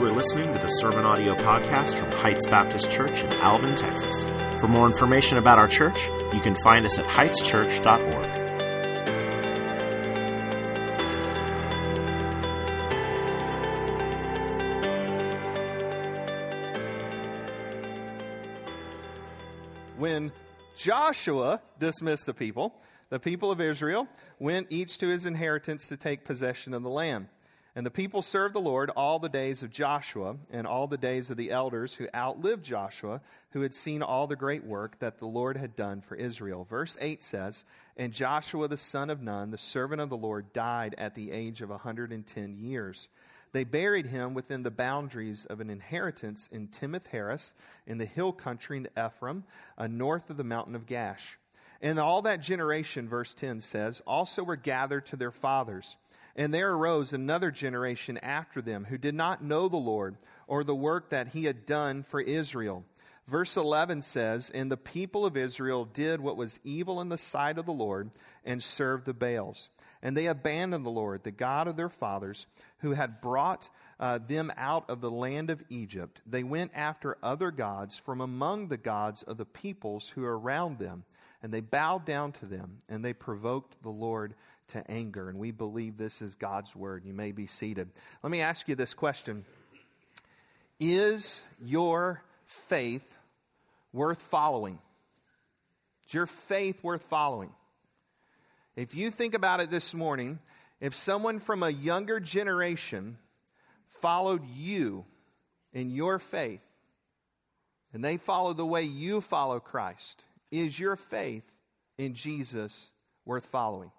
You are listening to the Sermon Audio Podcast from Heights Baptist Church in Alvin, Texas. For more information about our church, you can find us at heightschurch.org. When Joshua dismissed the people, the people of Israel went each to his inheritance to take possession of the land. And the people served the Lord all the days of Joshua and all the days of the elders who outlived Joshua, who had seen all the great work that the Lord had done for Israel. Verse 8 says, And Joshua the son of Nun, the servant of the Lord, died at the age of a 110 years. They buried him within the boundaries of an inheritance in Timnath Heres, in the hill country in Ephraim, uh, north of the mountain of Gaash. And all that generation, verse 10 says, also were gathered to their fathers. And there arose another generation after them who did not know the Lord or the work that he had done for Israel. Verse 11 says, And the people of Israel did what was evil in the sight of the Lord and served the Baals. And they abandoned the Lord, the God of their fathers, who had brought uh, them out of the land of Egypt. They went after other gods from among the gods of the peoples who are around them, and they bowed down to them, and they provoked the Lord to anger. And we believe this is God's word. You may be seated. Let me ask you this question Is your faith worth following? Is your faith worth following? If you think about it this morning, if someone from a younger generation followed you in your faith, and they follow the way you follow Christ, is your faith in Jesus worth following?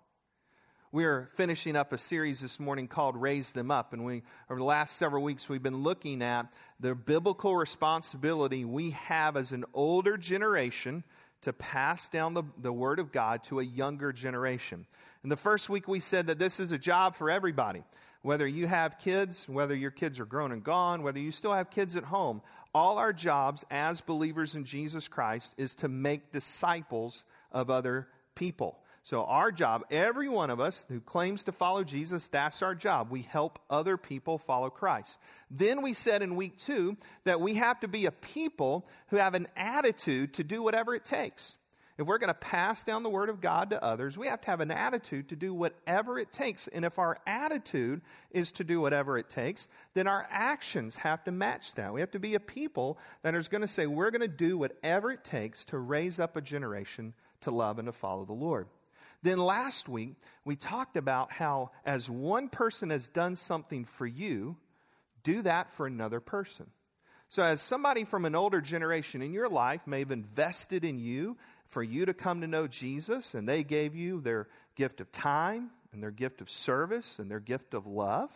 We're finishing up a series this morning called Raise Them Up. And we, over the last several weeks, we've been looking at the biblical responsibility we have as an older generation to pass down the, the Word of God to a younger generation. In the first week, we said that this is a job for everybody. Whether you have kids, whether your kids are grown and gone, whether you still have kids at home, all our jobs as believers in Jesus Christ is to make disciples of other people. So, our job, every one of us who claims to follow Jesus, that's our job. We help other people follow Christ. Then we said in week two that we have to be a people who have an attitude to do whatever it takes. If we're going to pass down the word of God to others, we have to have an attitude to do whatever it takes. And if our attitude is to do whatever it takes, then our actions have to match that. We have to be a people that is going to say, we're going to do whatever it takes to raise up a generation to love and to follow the Lord. Then last week, we talked about how as one person has done something for you, do that for another person. So, as somebody from an older generation in your life may have invested in you for you to come to know Jesus, and they gave you their gift of time, and their gift of service, and their gift of love,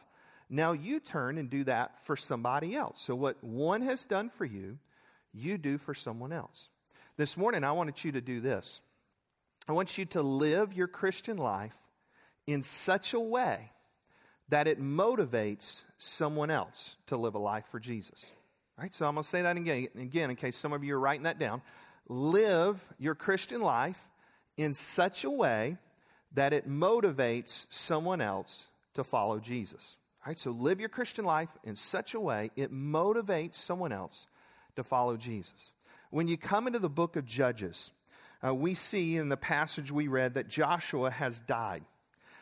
now you turn and do that for somebody else. So, what one has done for you, you do for someone else. This morning, I wanted you to do this. I want you to live your Christian life in such a way that it motivates someone else to live a life for Jesus. Right? So I'm going to say that again, again in case some of you are writing that down. Live your Christian life in such a way that it motivates someone else to follow Jesus. Right? So live your Christian life in such a way it motivates someone else to follow Jesus. When you come into the book of Judges, uh, we see in the passage we read that Joshua has died.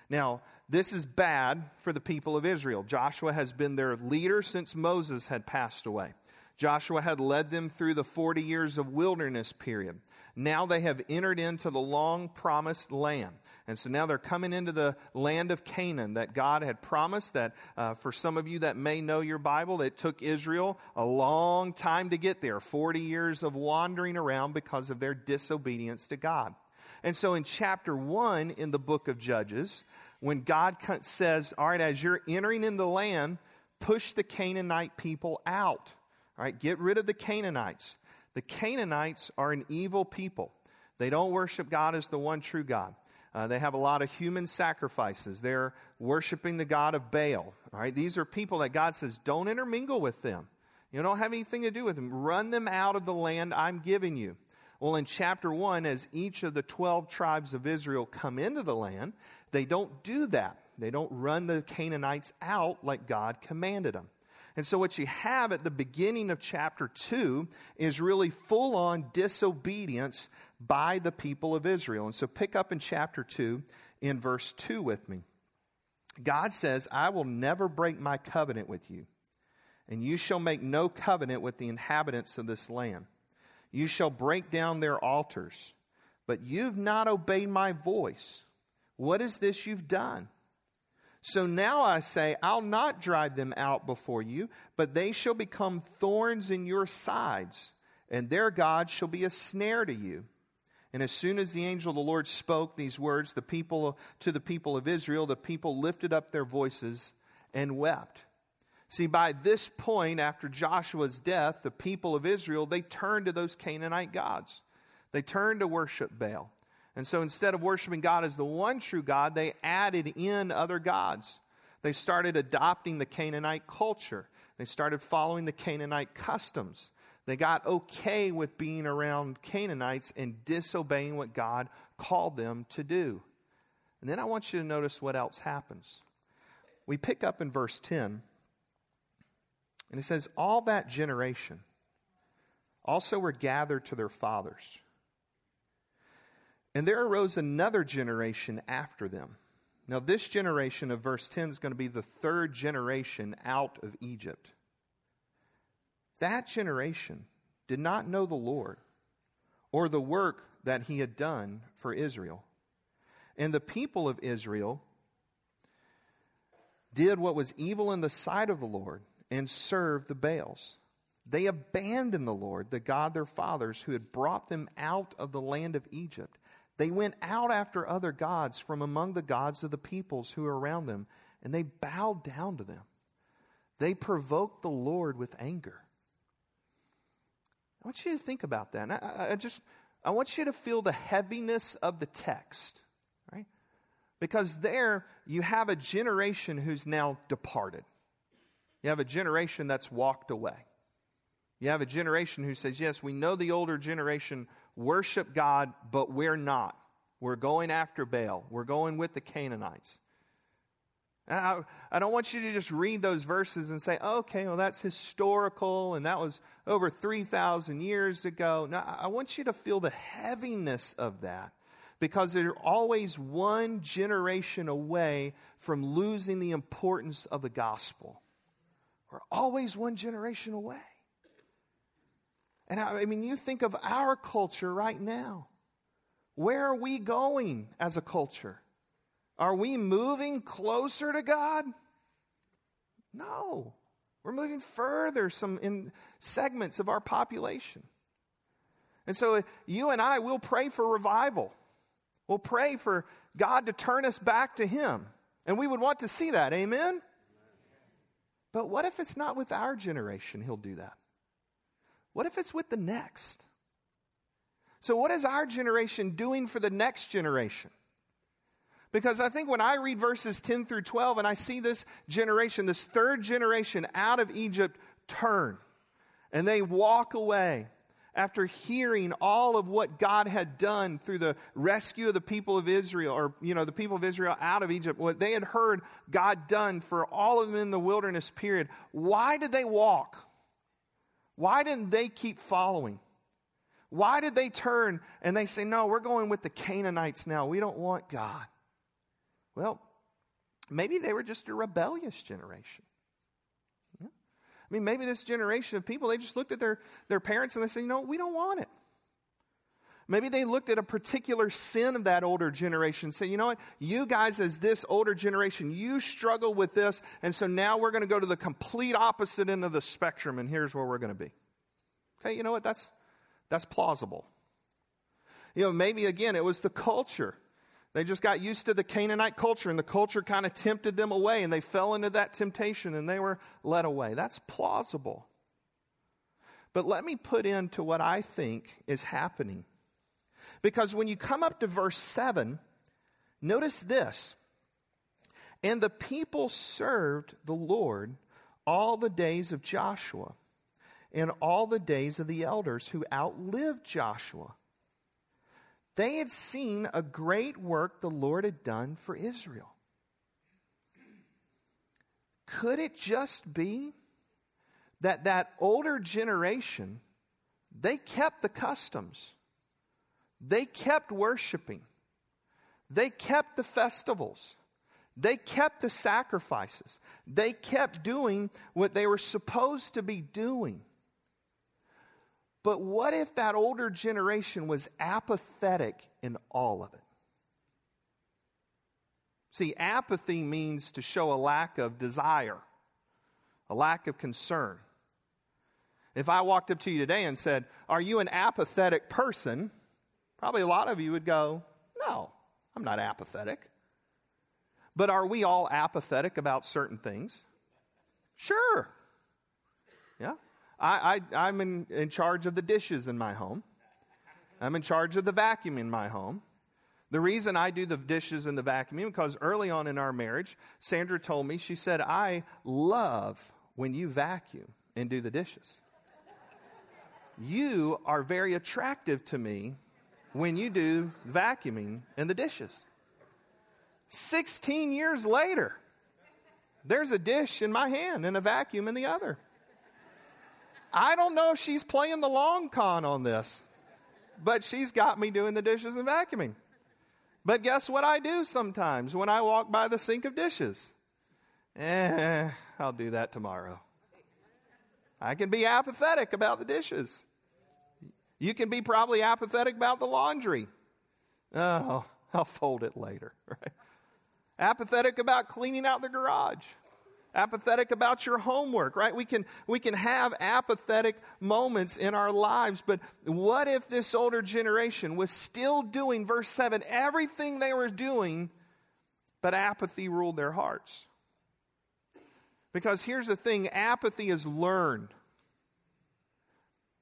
Now, this is bad for the people of Israel. Joshua has been their leader since Moses had passed away. Joshua had led them through the 40 years of wilderness period. Now they have entered into the long promised land. And so now they're coming into the land of Canaan that God had promised. That uh, for some of you that may know your Bible, it took Israel a long time to get there 40 years of wandering around because of their disobedience to God. And so in chapter 1 in the book of Judges, when God says, All right, as you're entering in the land, push the Canaanite people out. All right, get rid of the Canaanites. The Canaanites are an evil people. They don't worship God as the one true God. Uh, they have a lot of human sacrifices. They're worshiping the God of Baal. All right, these are people that God says, don't intermingle with them. You don't have anything to do with them. Run them out of the land I'm giving you. Well, in chapter 1, as each of the 12 tribes of Israel come into the land, they don't do that. They don't run the Canaanites out like God commanded them. And so, what you have at the beginning of chapter 2 is really full on disobedience by the people of Israel. And so, pick up in chapter 2 in verse 2 with me. God says, I will never break my covenant with you, and you shall make no covenant with the inhabitants of this land. You shall break down their altars, but you've not obeyed my voice. What is this you've done? So now I say, I'll not drive them out before you, but they shall become thorns in your sides, and their God shall be a snare to you. And as soon as the angel of the Lord spoke these words, the people to the people of Israel, the people lifted up their voices and wept. See, by this point, after Joshua's death, the people of Israel, they turned to those Canaanite gods. They turned to worship Baal. And so instead of worshiping God as the one true God, they added in other gods. They started adopting the Canaanite culture. They started following the Canaanite customs. They got okay with being around Canaanites and disobeying what God called them to do. And then I want you to notice what else happens. We pick up in verse 10, and it says, All that generation also were gathered to their fathers and there arose another generation after them. Now, this generation of verse 10 is going to be the third generation out of Egypt. That generation did not know the Lord or the work that he had done for Israel. And the people of Israel did what was evil in the sight of the Lord and served the Baals. They abandoned the Lord, the God their fathers, who had brought them out of the land of Egypt they went out after other gods from among the gods of the peoples who were around them, and they bowed down to them. They provoked the Lord with anger. I want you to think about that. I, I, just, I want you to feel the heaviness of the text, right? Because there you have a generation who's now departed. You have a generation that's walked away. You have a generation who says, Yes, we know the older generation worship God, but we're not. We're going after Baal, we're going with the Canaanites. I, I, don't want you to just read those verses and say, okay, well, that's historical and that was over 3,000 years ago. No, I want you to feel the heaviness of that because they're always one generation away from losing the importance of the gospel. We're always one generation away. And I, I mean, you think of our culture right now. Where are we going as a culture? Are we moving closer to God? No. We're moving further some in segments of our population. And so you and I will pray for revival. We'll pray for God to turn us back to him. And we would want to see that. Amen. But what if it's not with our generation he'll do that? What if it's with the next? So, what is our generation doing for the next generation? Because I think when I read verses 10 through 12 and I see this generation, this third generation out of Egypt turn and they walk away after hearing all of what God had done through the rescue of the people of Israel, or, you know, the people of Israel out of Egypt, what they had heard God done for all of them in the wilderness period, why did they walk? Why didn't they keep following? Why did they turn and they say, No, we're going with the Canaanites now. We don't want God? Well, maybe they were just a rebellious generation. I mean, maybe this generation of people, they just looked at their, their parents and they said, You know, we don't want it. Maybe they looked at a particular sin of that older generation and said, you know what, you guys, as this older generation, you struggle with this, and so now we're going to go to the complete opposite end of the spectrum, and here's where we're going to be. Okay, you know what? That's, that's plausible. You know, maybe again, it was the culture. They just got used to the Canaanite culture, and the culture kind of tempted them away, and they fell into that temptation and they were led away. That's plausible. But let me put into what I think is happening because when you come up to verse 7, notice this. And the people served the Lord all the days of Joshua and all the days of the elders who outlived Joshua. They had seen a great work the Lord had done for Israel. Could it just be that that older generation, they kept the customs. They kept worshiping. They kept the festivals. They kept the sacrifices. They kept doing what they were supposed to be doing. But what if that older generation was apathetic in all of it? See, apathy means to show a lack of desire, a lack of concern. If I walked up to you today and said, Are you an apathetic person? Probably a lot of you would go, No, I'm not apathetic. But are we all apathetic about certain things? Sure. Yeah. I, I, I'm in, in charge of the dishes in my home. I'm in charge of the vacuum in my home. The reason I do the dishes and the vacuuming because early on in our marriage, Sandra told me, she said, I love when you vacuum and do the dishes. you are very attractive to me when you do vacuuming and the dishes. 16 years later, there's a dish in my hand and a vacuum in the other. I don't know if she's playing the long con on this, but she's got me doing the dishes and vacuuming. But guess what I do sometimes when I walk by the sink of dishes? Eh, I'll do that tomorrow. I can be apathetic about the dishes. You can be probably apathetic about the laundry. Oh, I'll fold it later, right? Apathetic about cleaning out the garage. Apathetic about your homework, right? We can, we can have apathetic moments in our lives, but what if this older generation was still doing, verse 7, everything they were doing, but apathy ruled their hearts? Because here's the thing apathy is learned.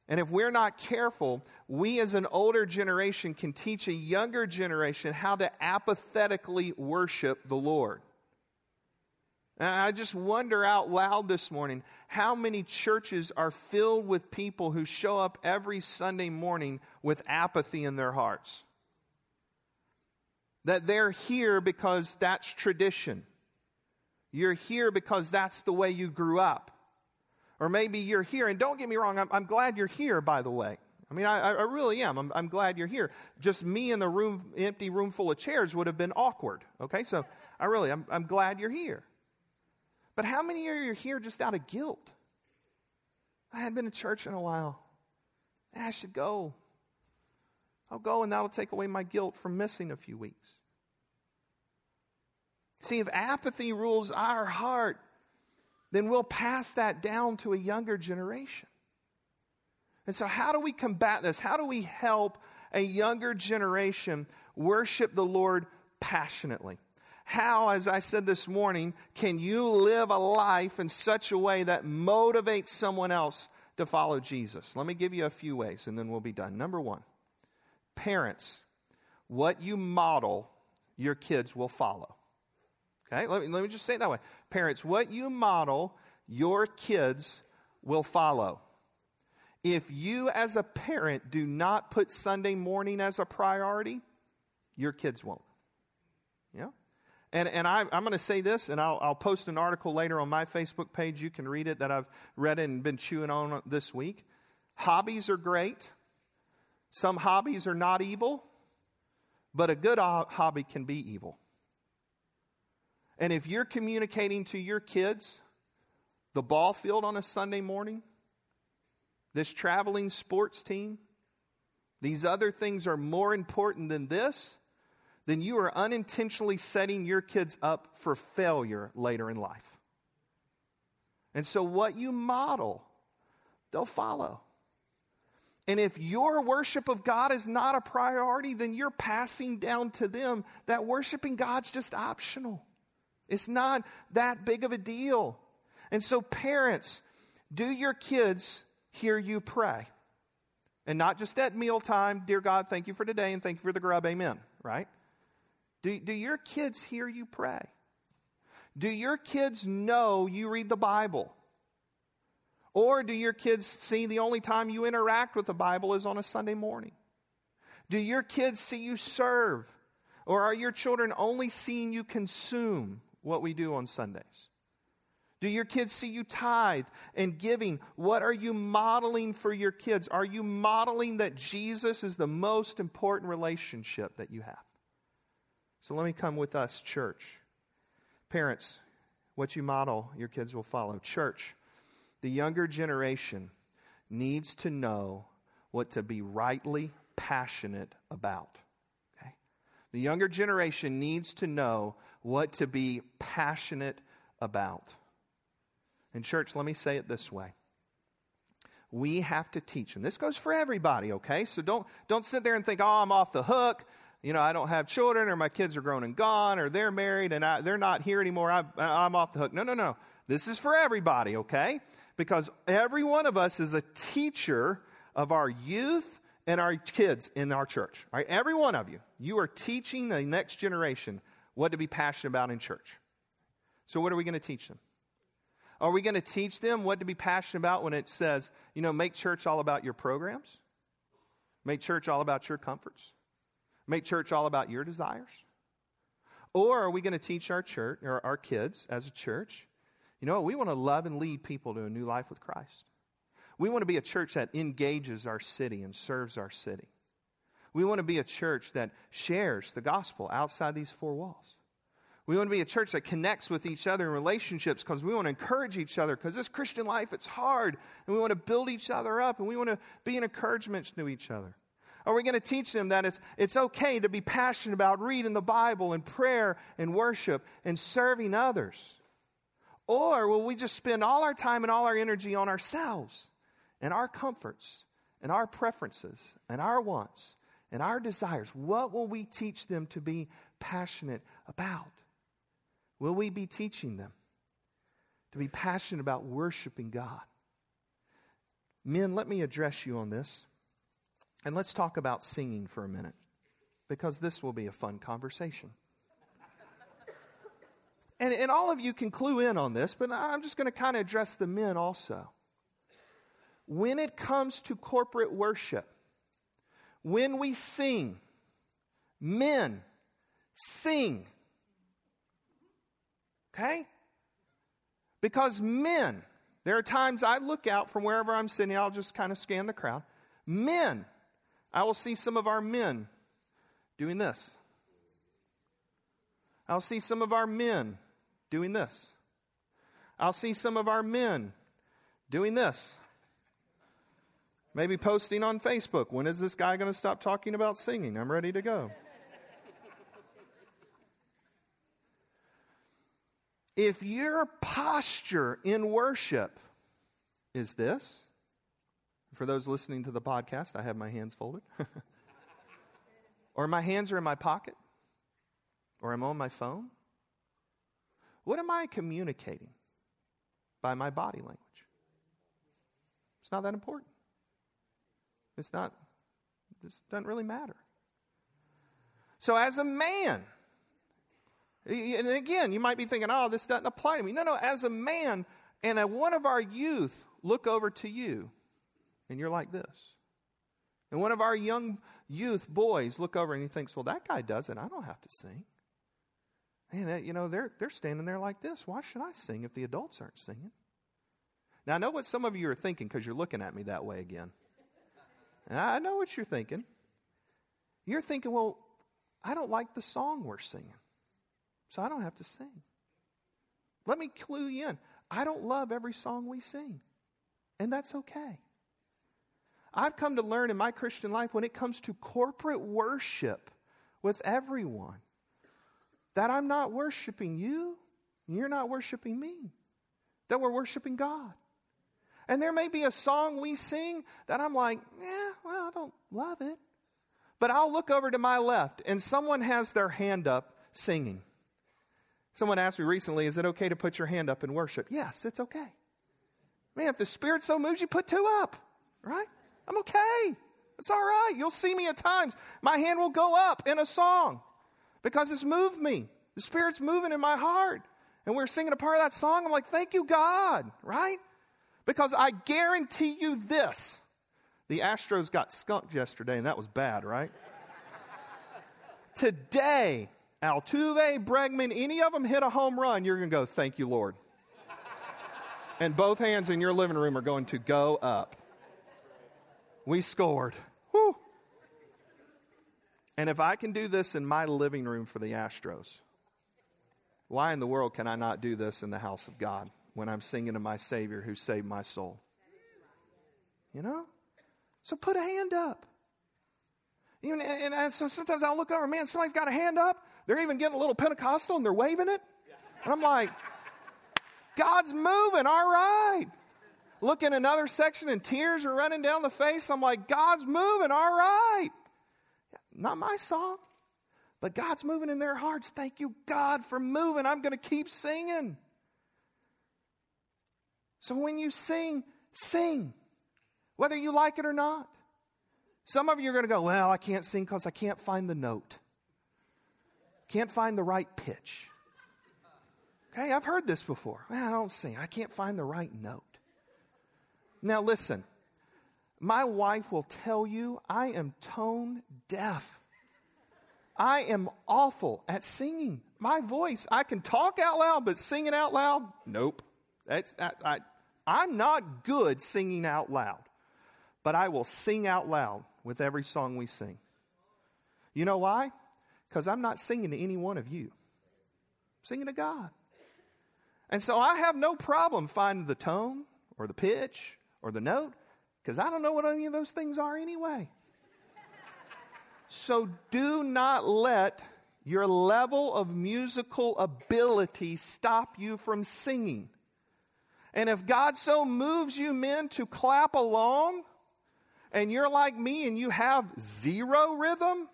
And if we're not careful, we as an older generation can teach a younger generation how to apathetically worship the Lord. And I just wonder out loud this morning how many churches are filled with people who show up every Sunday morning with apathy in their hearts. That they're here because that's tradition. You're here because that's the way you grew up. Or maybe you're here, and don't get me wrong, I'm, I'm glad you're here, by the way. I mean, I, I really am. I'm, I'm, glad you're here. Just me in the room, empty room full of chairs would have been awkward. Okay, so I really, I'm, I'm glad you're here. But how many of you are here just out of guilt? I hadn't been to church in a while. Ah, I should go. I'll go, and that'll take away my guilt from missing a few weeks. See, if apathy rules our heart, then we'll pass that down to a younger generation. And so, how do we combat this? How do we help a younger generation worship the Lord passionately? How, as I said this morning, can you live a life in such a way that motivates someone else to follow Jesus? Let me give you a few ways and then we'll be done. Number one, parents, what you model, your kids will follow. Okay, let me, let me just say it that way. Parents, what you model, your kids will follow. If you, as a parent, do not put Sunday morning as a priority, your kids won't. Yeah? And, and I, am going to say this, and I'll, I'll post an article later on my Facebook page. You can read it that I've read and been chewing on this week. Hobbies are great. Some hobbies are not evil, but a good hobby can be evil. And if you're communicating to your kids the ball field on a Sunday morning, this traveling sports team, these other things are more important than this, then you are unintentionally setting your kids up for failure later in life. And so, what you model, they'll follow. And if your worship of God is not a priority, then you're passing down to them that worshiping God's just optional. It's not that big of a deal. And so, parents, do your kids hear you pray? And not just at mealtime, dear God, thank you for today and thank you for the grub, amen, right? Do, do your kids hear you pray? Do your kids know you read the Bible? Or do your kids see the only time you interact with the Bible is on a Sunday morning? Do your kids see you serve? Or are your children only seeing you consume what we do on Sundays? Do your kids see you tithe and giving? What are you modeling for your kids? Are you modeling that Jesus is the most important relationship that you have? So let me come with us, church. Parents, what you model, your kids will follow. Church, the younger generation needs to know what to be rightly passionate about. Okay? The younger generation needs to know what to be passionate about. And, church, let me say it this way. We have to teach them. This goes for everybody, okay? So don't, don't sit there and think, oh, I'm off the hook. You know, I don't have children, or my kids are grown and gone, or they're married and I, they're not here anymore. I, I'm off the hook. No, no, no. This is for everybody, okay? Because every one of us is a teacher of our youth and our kids in our church. Right? Every one of you. You are teaching the next generation what to be passionate about in church. So, what are we going to teach them? Are we going to teach them what to be passionate about when it says, you know, make church all about your programs? Make church all about your comforts? Make church all about your desires? Or are we going to teach our church or our kids as a church, you know, what? we want to love and lead people to a new life with Christ. We want to be a church that engages our city and serves our city. We want to be a church that shares the gospel outside these four walls. We want to be a church that connects with each other in relationships because we want to encourage each other because this Christian life, it's hard. And we want to build each other up and we want to be an encouragement to each other. Are we going to teach them that it's, it's okay to be passionate about reading the Bible and prayer and worship and serving others? Or will we just spend all our time and all our energy on ourselves and our comforts and our preferences and our wants and our desires? What will we teach them to be passionate about? Will we be teaching them to be passionate about worshiping God? Men, let me address you on this. And let's talk about singing for a minute, because this will be a fun conversation. and, and all of you can clue in on this, but I'm just going to kind of address the men also. When it comes to corporate worship, when we sing, men sing Okay? Because men, there are times I look out from wherever I'm sitting, I'll just kind of scan the crowd. Men, I will see some of our men doing this. I'll see some of our men doing this. I'll see some of our men doing this. Maybe posting on Facebook. When is this guy going to stop talking about singing? I'm ready to go. If your posture in worship is this, for those listening to the podcast, I have my hands folded, or my hands are in my pocket, or I'm on my phone, what am I communicating by my body language? It's not that important. It's not, this doesn't really matter. So, as a man, and again, you might be thinking, oh, this doesn't apply to me. No, no, as a man and a, one of our youth look over to you, and you're like this. And one of our young youth boys look over and he thinks, well, that guy does it. I don't have to sing. And, you know, they're, they're standing there like this. Why should I sing if the adults aren't singing? Now, I know what some of you are thinking because you're looking at me that way again. And I know what you're thinking. You're thinking, well, I don't like the song we're singing so I don't have to sing. Let me clue you in. I don't love every song we sing, and that's okay. I've come to learn in my Christian life when it comes to corporate worship with everyone that I'm not worshiping you, you're not worshiping me, that we're worshiping God. And there may be a song we sing that I'm like, yeah, well, I don't love it. But I'll look over to my left and someone has their hand up singing. Someone asked me recently, is it okay to put your hand up in worship? Yes, it's okay. Man, if the Spirit so moves you, put two up, right? I'm okay. It's all right. You'll see me at times. My hand will go up in a song because it's moved me. The Spirit's moving in my heart. And we're singing a part of that song. I'm like, thank you, God, right? Because I guarantee you this the Astros got skunked yesterday, and that was bad, right? Today, Altuve, Bregman, any of them hit a home run, you're going to go, thank you, Lord. And both hands in your living room are going to go up. We scored. Whew. And if I can do this in my living room for the Astros, why in the world can I not do this in the house of God when I'm singing to my Savior who saved my soul? You know? So put a hand up. You know, and, and so sometimes I'll look over, man, somebody's got a hand up. They're even getting a little Pentecostal and they're waving it. And I'm like, God's moving, all right. Look in another section and tears are running down the face. I'm like, God's moving, all right. Not my song, but God's moving in their hearts. Thank you, God, for moving. I'm going to keep singing. So when you sing, sing, whether you like it or not. Some of you are going to go, Well, I can't sing because I can't find the note, can't find the right pitch. Okay, I've heard this before. Well, I don't sing, I can't find the right note. Now, listen, my wife will tell you I am tone deaf. I am awful at singing. My voice, I can talk out loud, but singing out loud, nope. That's, I, I, I'm not good singing out loud, but I will sing out loud with every song we sing. You know why? Because I'm not singing to any one of you, I'm singing to God. And so I have no problem finding the tone or the pitch or the note because I don't know what any of those things are anyway. so do not let your level of musical ability stop you from singing. And if God so moves you men to clap along, and you're like me and you have zero rhythm,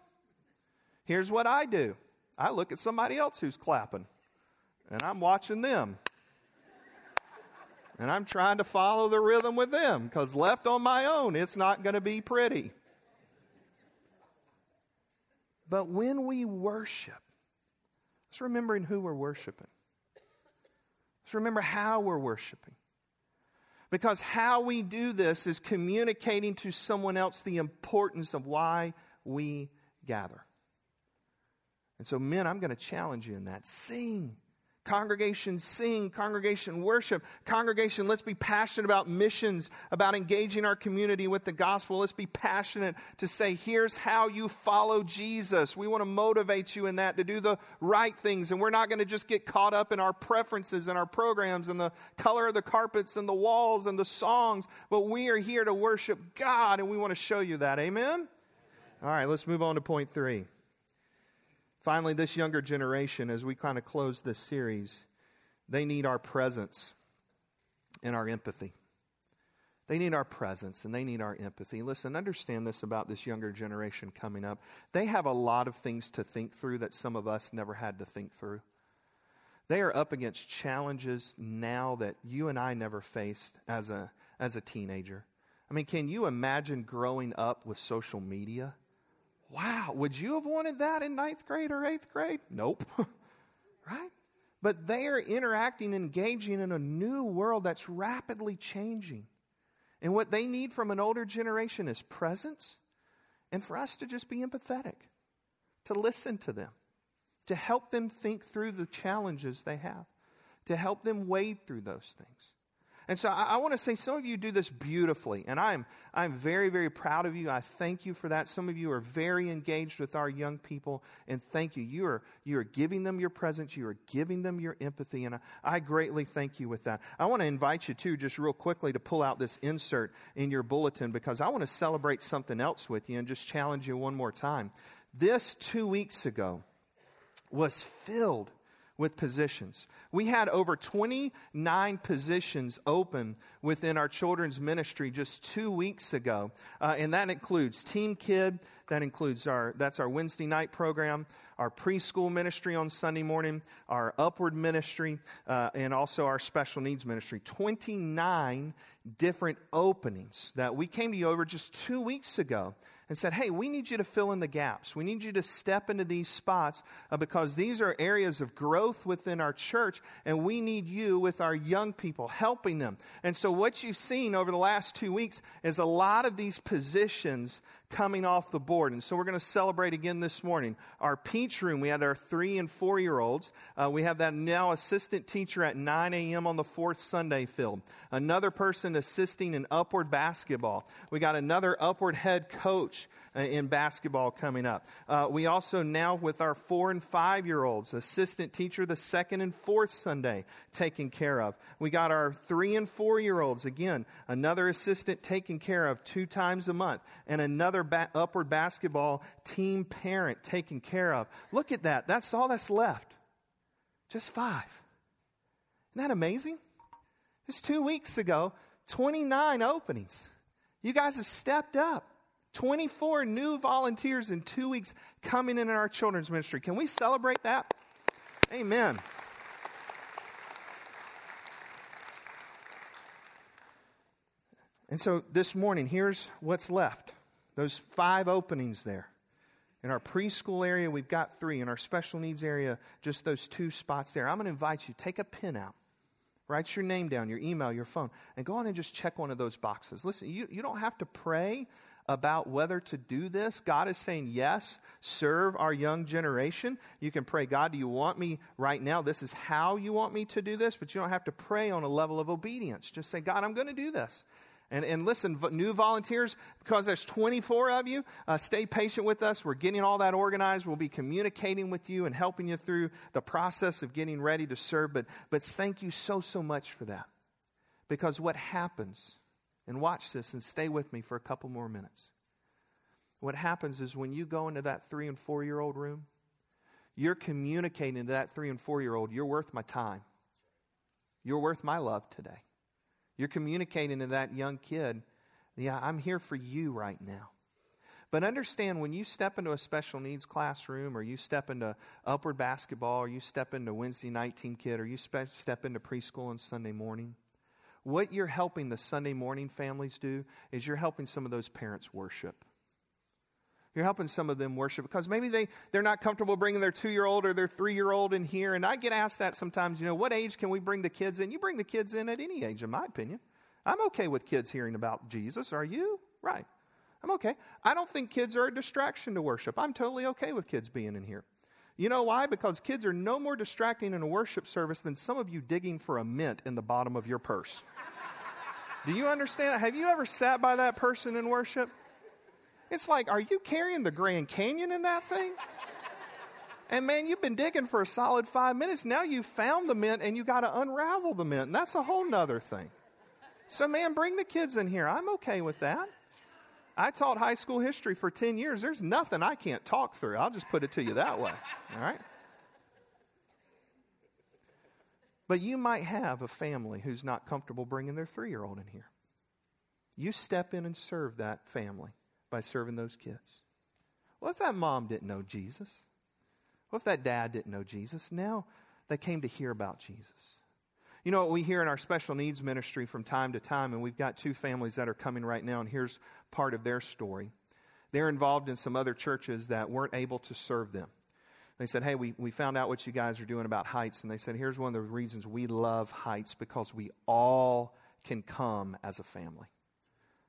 here's what I do I look at somebody else who's clapping, and I'm watching them. And I'm trying to follow the rhythm with them because left on my own, it's not going to be pretty. But when we worship, let's remember who we're worshiping. Let's remember how we're worshiping. Because how we do this is communicating to someone else the importance of why we gather. And so, men, I'm going to challenge you in that. Sing. Congregation, sing. Congregation, worship. Congregation, let's be passionate about missions, about engaging our community with the gospel. Let's be passionate to say, here's how you follow Jesus. We want to motivate you in that to do the right things. And we're not going to just get caught up in our preferences and our programs and the color of the carpets and the walls and the songs, but we are here to worship God and we want to show you that. Amen? All right, let's move on to point three. Finally, this younger generation, as we kind of close this series, they need our presence and our empathy. They need our presence and they need our empathy. Listen, understand this about this younger generation coming up. They have a lot of things to think through that some of us never had to think through. They are up against challenges now that you and I never faced as a, as a teenager. I mean, can you imagine growing up with social media? Wow, would you have wanted that in ninth grade or eighth grade? Nope. right? But they are interacting, engaging in a new world that's rapidly changing. And what they need from an older generation is presence and for us to just be empathetic, to listen to them, to help them think through the challenges they have, to help them wade through those things. And so I, I want to say some of you do this beautifully, and I'm, I'm very, very proud of you. I thank you for that. Some of you are very engaged with our young people, and thank you. You are, you are giving them your presence, you are giving them your empathy, and I, I greatly thank you with that. I want to invite you, too, just real quickly, to pull out this insert in your bulletin because I want to celebrate something else with you and just challenge you one more time. This two weeks ago was filled with positions. We had over 29 positions open within our children's ministry just two weeks ago, uh, and that includes Team Kid, that includes our that's our Wednesday night program, our preschool ministry on Sunday morning, our upward ministry, uh, and also our special needs ministry. 29 different openings that we came to you over just two weeks ago and said, Hey, we need you to fill in the gaps. We need you to step into these spots uh, because these are areas of growth within our church, and we need you with our young people helping them. And so, what you've seen over the last two weeks is a lot of these positions coming off the board. And so we're going to celebrate again this morning. Our Peach Room, we had our three and four year olds. Uh, we have that now assistant teacher at 9 a.m. on the fourth Sunday field. Another person assisting in upward basketball. We got another upward head coach in basketball coming up. Uh, we also now, with our four and five year olds, assistant teacher the second and fourth Sunday taken care of. We got our three and four year olds, again, another assistant taken care of two times a month, and another ba- upward basketball team parent taken care of. Look at that. That's all that's left. Just five. Isn't that amazing? Just two weeks ago, 29 openings. You guys have stepped up. 24 new volunteers in two weeks coming in in our children's ministry. Can we celebrate that? Amen. And so this morning, here's what's left those five openings there. In our preschool area, we've got three. In our special needs area, just those two spots there. I'm going to invite you, take a pin out, write your name down, your email, your phone, and go on and just check one of those boxes. Listen, you, you don't have to pray about whether to do this. God is saying, yes, serve our young generation. You can pray, God, do you want me right now? This is how you want me to do this, but you don't have to pray on a level of obedience. Just say, God, I'm going to do this. And, and listen, new volunteers, because there's 24 of you, uh, stay patient with us. We're getting all that organized. We'll be communicating with you and helping you through the process of getting ready to serve. But, but thank you so, so much for that. Because what happens and watch this and stay with me for a couple more minutes. What happens is when you go into that three and four year old room, you're communicating to that three and four year old, you're worth my time. You're worth my love today. You're communicating to that young kid, yeah, I'm here for you right now. But understand when you step into a special needs classroom, or you step into upward basketball, or you step into Wednesday night team kid, or you spe- step into preschool on Sunday morning, what you're helping the Sunday morning families do is you're helping some of those parents worship. You're helping some of them worship because maybe they, they're not comfortable bringing their two year old or their three year old in here. And I get asked that sometimes, you know, what age can we bring the kids in? You bring the kids in at any age, in my opinion. I'm okay with kids hearing about Jesus. Are you? Right. I'm okay. I don't think kids are a distraction to worship. I'm totally okay with kids being in here. You know why? Because kids are no more distracting in a worship service than some of you digging for a mint in the bottom of your purse. Do you understand? Have you ever sat by that person in worship? It's like, are you carrying the Grand Canyon in that thing? And man, you've been digging for a solid five minutes. Now you found the mint and you got to unravel the mint. And that's a whole nother thing. So, man, bring the kids in here. I'm okay with that. I taught high school history for 10 years. There's nothing I can't talk through. I'll just put it to you that way. All right? But you might have a family who's not comfortable bringing their three year old in here. You step in and serve that family by serving those kids. What if that mom didn't know Jesus? What if that dad didn't know Jesus? Now they came to hear about Jesus. You know what we hear in our special needs ministry from time to time, and we've got two families that are coming right now, and here's part of their story. They're involved in some other churches that weren't able to serve them. They said, Hey, we, we found out what you guys are doing about Heights. And they said, Here's one of the reasons we love Heights because we all can come as a family.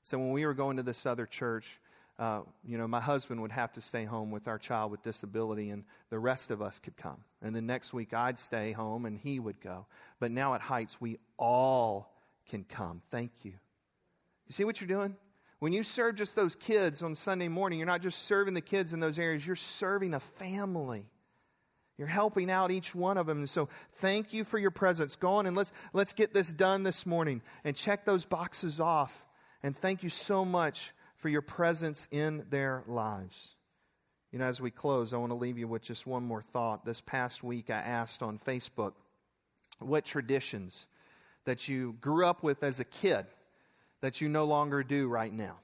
So when we were going to this other church, uh, you know, my husband would have to stay home with our child with disability, and the rest of us could come. And then next week, I'd stay home, and he would go. But now at Heights, we all can come. Thank you. You see what you're doing? When you serve just those kids on Sunday morning, you're not just serving the kids in those areas, you're serving a family. You're helping out each one of them. And so thank you for your presence. Go on and let's, let's get this done this morning and check those boxes off. And thank you so much for your presence in their lives. You know, as we close, I want to leave you with just one more thought. This past week, I asked on Facebook what traditions that you grew up with as a kid that you no longer do right now.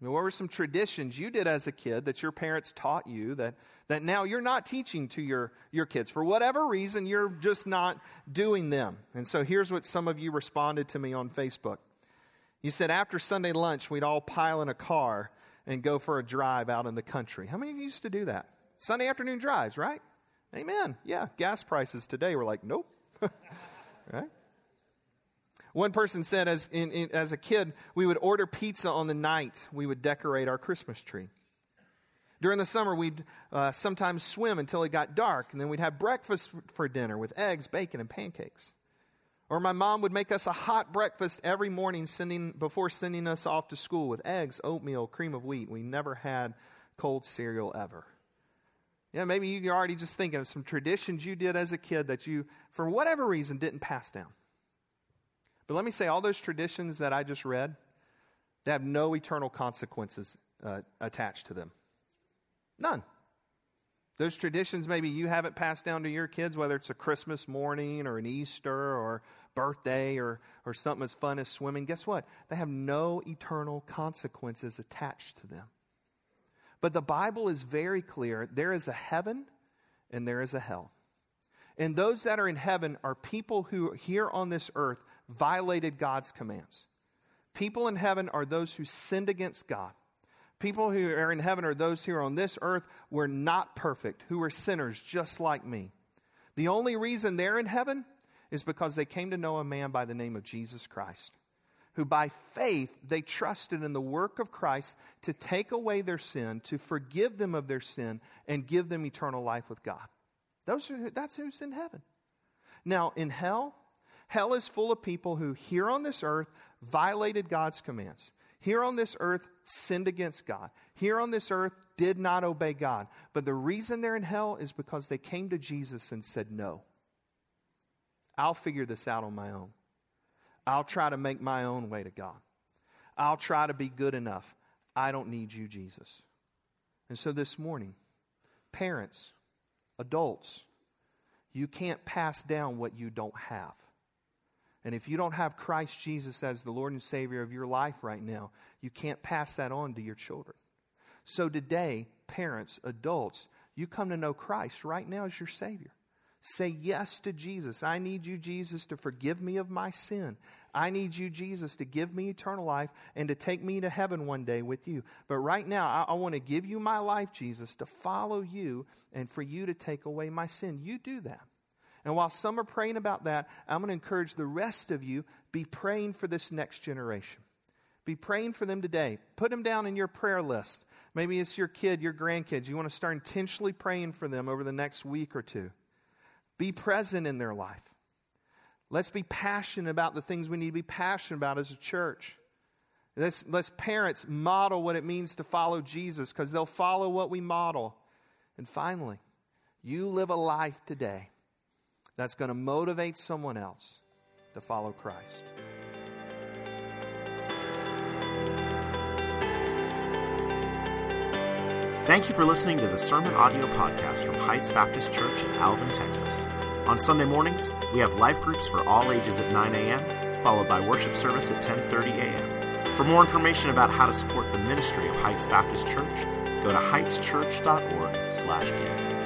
what were some traditions you did as a kid that your parents taught you that, that now you're not teaching to your, your kids? For whatever reason, you're just not doing them. And so here's what some of you responded to me on Facebook. You said after Sunday lunch, we'd all pile in a car and go for a drive out in the country. How many of you used to do that? Sunday afternoon drives, right? Amen. Yeah, gas prices today were like, nope. right? One person said, as, in, in, as a kid, we would order pizza on the night we would decorate our Christmas tree. During the summer, we'd uh, sometimes swim until it got dark, and then we'd have breakfast for dinner with eggs, bacon, and pancakes. Or my mom would make us a hot breakfast every morning sending, before sending us off to school with eggs, oatmeal, cream of wheat. We never had cold cereal ever. Yeah, maybe you're already just thinking of some traditions you did as a kid that you, for whatever reason, didn't pass down. But let me say, all those traditions that I just read, they have no eternal consequences uh, attached to them. None. Those traditions maybe you haven't passed down to your kids, whether it's a Christmas morning or an Easter or birthday or, or something as fun as swimming, guess what? They have no eternal consequences attached to them. But the Bible is very clear there is a heaven and there is a hell. And those that are in heaven are people who here on this earth violated God's commands. People in heaven are those who sinned against God. People who are in heaven are those who are on this earth were not perfect, who were sinners just like me. The only reason they're in heaven is because they came to know a man by the name of Jesus Christ, who by faith they trusted in the work of Christ to take away their sin, to forgive them of their sin, and give them eternal life with God. Those are, that's who's in heaven. Now, in hell, hell is full of people who, here on this earth, violated God's commands here on this earth sinned against God. Here on this earth did not obey God. But the reason they're in hell is because they came to Jesus and said, No. I'll figure this out on my own. I'll try to make my own way to God. I'll try to be good enough. I don't need you, Jesus. And so this morning, parents, adults, you can't pass down what you don't have. And if you don't have Christ Jesus as the Lord and Savior of your life right now, you can't pass that on to your children. So today, parents, adults, you come to know Christ right now as your Savior. Say yes to Jesus. I need you, Jesus, to forgive me of my sin. I need you, Jesus, to give me eternal life and to take me to heaven one day with you. But right now, I, I want to give you my life, Jesus, to follow you and for you to take away my sin. You do that. And while some are praying about that, I'm going to encourage the rest of you be praying for this next generation. Be praying for them today. Put them down in your prayer list. Maybe it's your kid, your grandkids. You want to start intentionally praying for them over the next week or two. Be present in their life. Let's be passionate about the things we need to be passionate about as a church. Let's, let's parents model what it means to follow Jesus because they'll follow what we model. And finally, you live a life today that's going to motivate someone else to follow Christ. Thank you for listening to the Sermon Audio Podcast from Heights Baptist Church in Alvin, Texas. On Sunday mornings, we have life groups for all ages at 9 a.m., followed by worship service at 10:30 a.m. For more information about how to support the ministry of Heights Baptist Church, go to heightschurch.org/give.